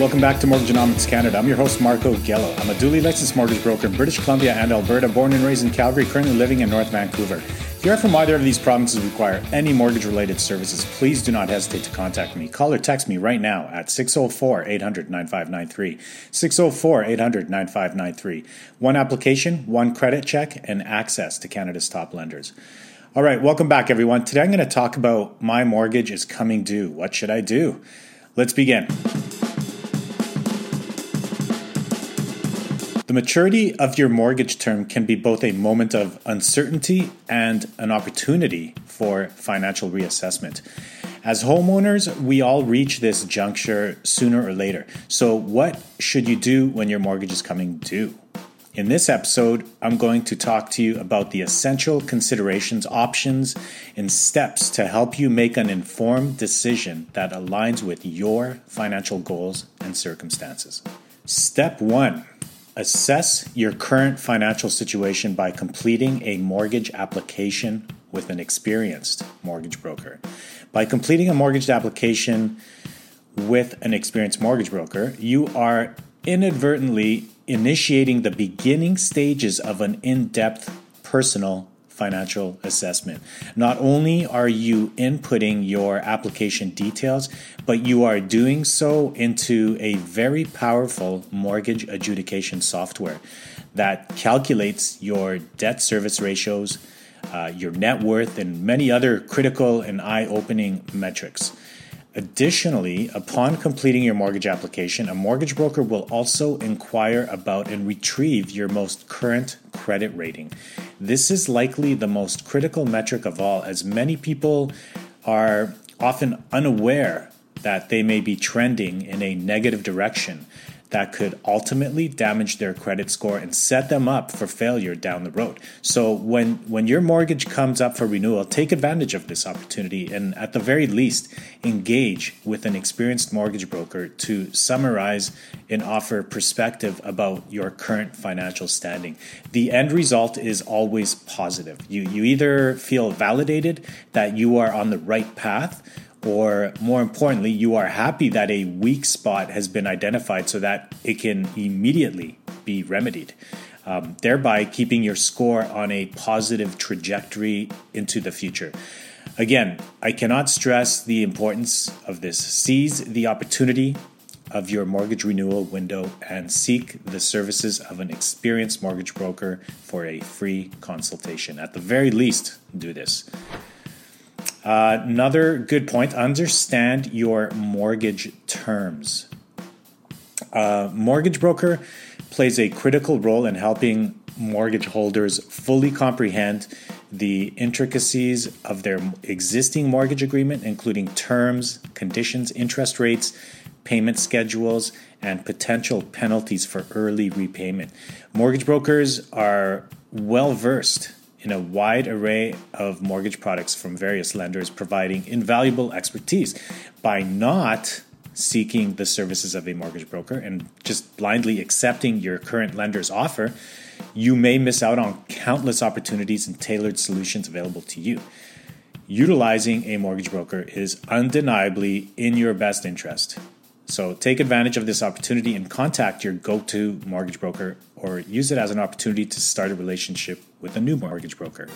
Welcome back to Mortgagenomics Canada. I'm your host, Marko Gelo. I'm a duly licensed mortgage broker in British Columbia and Alberta, born and raised in Calgary, currently living in North Vancouver. If you are from either of these provinces require any mortgage related services, please do not hesitate to contact me. Call or text me right now at 604 800 9593. 604 800 9593. One application, one credit check, and access to Canada's top lenders. All right, welcome back, everyone. Today I'm going to talk about my mortgage is coming due. What should I do? Let's begin. The maturity of your mortgage term can be both a moment of uncertainty and an opportunity for financial reassessment. As homeowners, we all reach this juncture sooner or later. So, what should you do when your mortgage is coming due? In this episode, I'm going to talk to you about the essential considerations, options, and steps to help you make an informed decision that aligns with your financial goals and circumstances. Step one assess your current financial situation by completing a mortgage application with an experienced mortgage broker. By completing a mortgage application with an experienced mortgage broker, you are inadvertently initiating the beginning stages of an in depth personal financial assessment. Not only are you inputting your application details, but you are doing so into a very powerful mortgage adjudication software that calculates your debt service ratios, uh, your net worth, and many other critical and eye opening metrics. Additionally, upon completing your mortgage application, a mortgage broker will also inquire about and retrieve your most current credit rating. This is likely the most critical metric of all, as many people are often unaware that they may be trending in a negative direction that could ultimately damage their credit score and set them up for failure down the road. So when when your mortgage comes up for renewal, take advantage of this opportunity and at the very least engage with an experienced mortgage broker to summarize and offer perspective about your current financial standing. The end result is always positive. You you either feel validated that you are on the right path or more importantly, you are happy that a weak spot has been identified so that it can immediately be remedied, um, thereby keeping your score on a positive trajectory into the future. Again, I cannot stress the importance of this. Seize the opportunity of your mortgage renewal window and seek the services of an experienced mortgage broker for a free consultation. At the very least, do this. Another good point understand your mortgage terms. Uh, mortgage broker plays a critical role in helping mortgage holders fully comprehend the intricacies of their existing mortgage agreement, including terms, conditions, interest rates, payment schedules, and potential penalties for early repayment. Mortgage brokers are well versed in a wide array of mortgage products from various lenders, providing invaluable expertise. By not seeking the services of a mortgage broker and just blindly accepting your current lender's offer, you may miss out on countless opportunities and tailored solutions available to you. Utilizing a mortgage broker is undeniably in your best interest. So take advantage of this opportunity and contact your go to mortgage broker or use it as an opportunity to start a relationship with a new mortgage broker.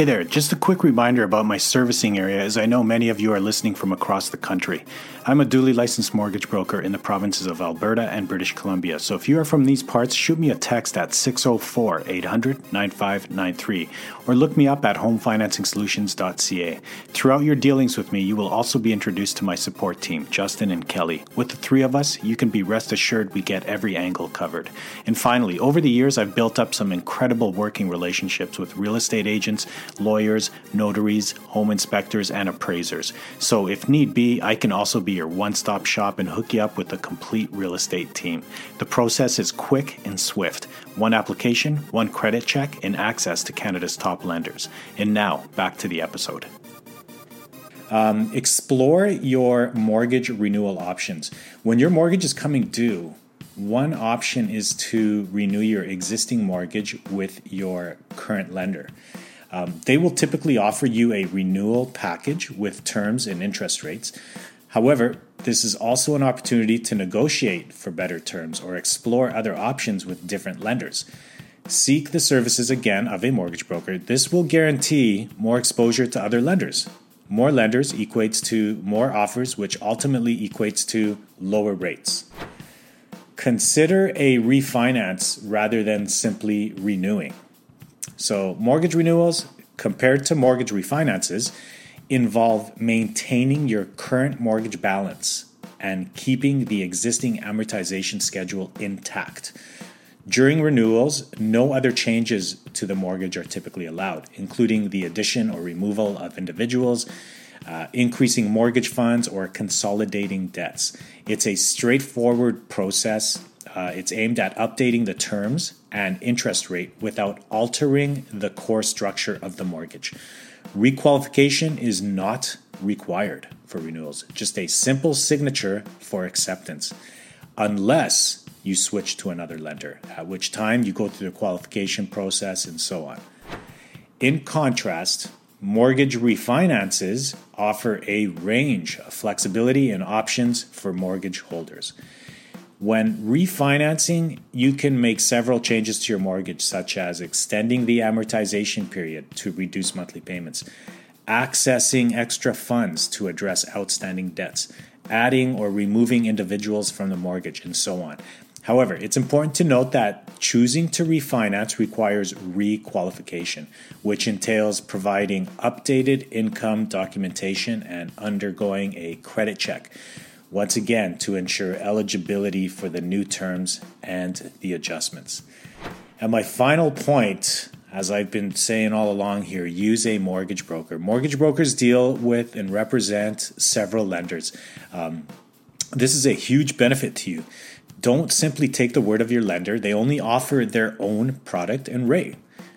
Hey there, just a quick reminder about my servicing area as I know many of you are listening from across the country. I'm a duly licensed mortgage broker in the provinces of Alberta and British Columbia, so if you are from these parts, shoot me a text at 604 800 9593 or look me up at homefinancingsolutions.ca. Throughout your dealings with me, you will also be introduced to my support team, Justin and Kelly. With the three of us, you can be rest assured we get every angle covered. And finally, over the years, I've built up some incredible working relationships with real estate agents lawyers, notaries, home inspectors, and appraisers. So, if need be, I can also be your one stop shop and hook you up with a complete real estate team. The process is quick and swift one application, one credit check, and access to Canada's top lenders. And now, back to the episode. Um, explore your mortgage renewal options. When your mortgage is coming due, one option is to renew your existing mortgage with your current lender. Um, they will typically offer you a renewal package with terms and interest rates. However, this is also an opportunity to negotiate for better terms or explore other options with different lenders. Seek the services again of a mortgage broker. This will guarantee more exposure to other lenders. More lenders equates to more offers, which ultimately equates to lower rates. Consider a refinance rather than simply renewing. So, mortgage renewals compared to mortgage refinances involve maintaining your current mortgage balance and keeping the existing amortization schedule intact. During renewals, no other changes to the mortgage are typically allowed, including the addition or removal of individuals, uh, increasing mortgage funds, or consolidating debts. It's a straightforward process. Uh, it's aimed at updating the terms and interest rate without altering the core structure of the mortgage. Requalification is not required for renewals, just a simple signature for acceptance, unless you switch to another lender, at which time you go through the qualification process and so on. In contrast, mortgage refinances offer a range of flexibility and options for mortgage holders. When refinancing, you can make several changes to your mortgage, such as extending the amortization period to reduce monthly payments, accessing extra funds to address outstanding debts, adding or removing individuals from the mortgage, and so on. However, it's important to note that choosing to refinance requires requalification, which entails providing updated income documentation and undergoing a credit check once again to ensure eligibility for the new terms and the adjustments. And my final point, as I've been saying all along here, use a mortgage broker. Mortgage brokers deal with and represent several lenders. Um, this is a huge benefit to you. Don't simply take the word of your lender, they only offer their own product and rate.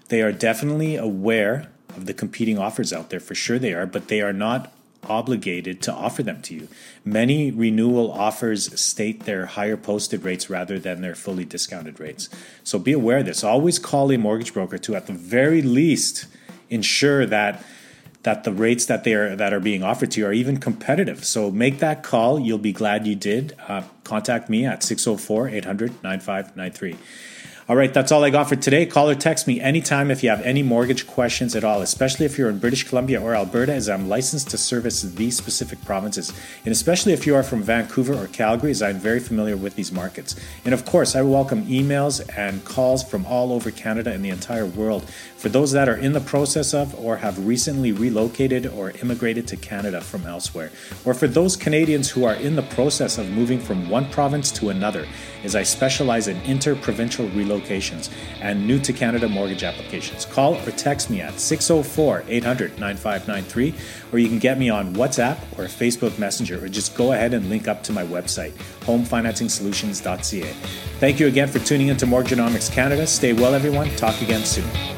They are definitely aware of the competing offers out there, for sure they are, but they are not obligated to offer them to you. Many renewal offers state their higher posted rates rather than their fully discounted rates. So be aware of this. Always call a mortgage broker to at the very least ensure that that the rates that they are that are being offered to you are even competitive. So make that call. You'll be glad you did. Uh, contact me at 604 800 9593. All right, that's all I got for today. Call or text me anytime if you have any mortgage questions at all, especially if you're in British Columbia or Alberta, as I'm licensed to service these specific provinces. And especially if you are from Vancouver or Calgary, as I'm very familiar with these markets. And of course, I welcome emails and calls from all over Canada and the entire world for those that are in the process of or have recently relocated or immigrated to Canada from elsewhere, or for those Canadians who are in the process of moving from one province to another, as I specialize in inter-provincial relocation locations and new to Canada mortgage applications. Call or text me at 604 800 9593, or you can get me on WhatsApp or Facebook Messenger, or just go ahead and link up to my website, homefinancingsolutions.ca. Thank you again for tuning into Mortgagenomics Canada. Stay well, everyone. Talk again soon.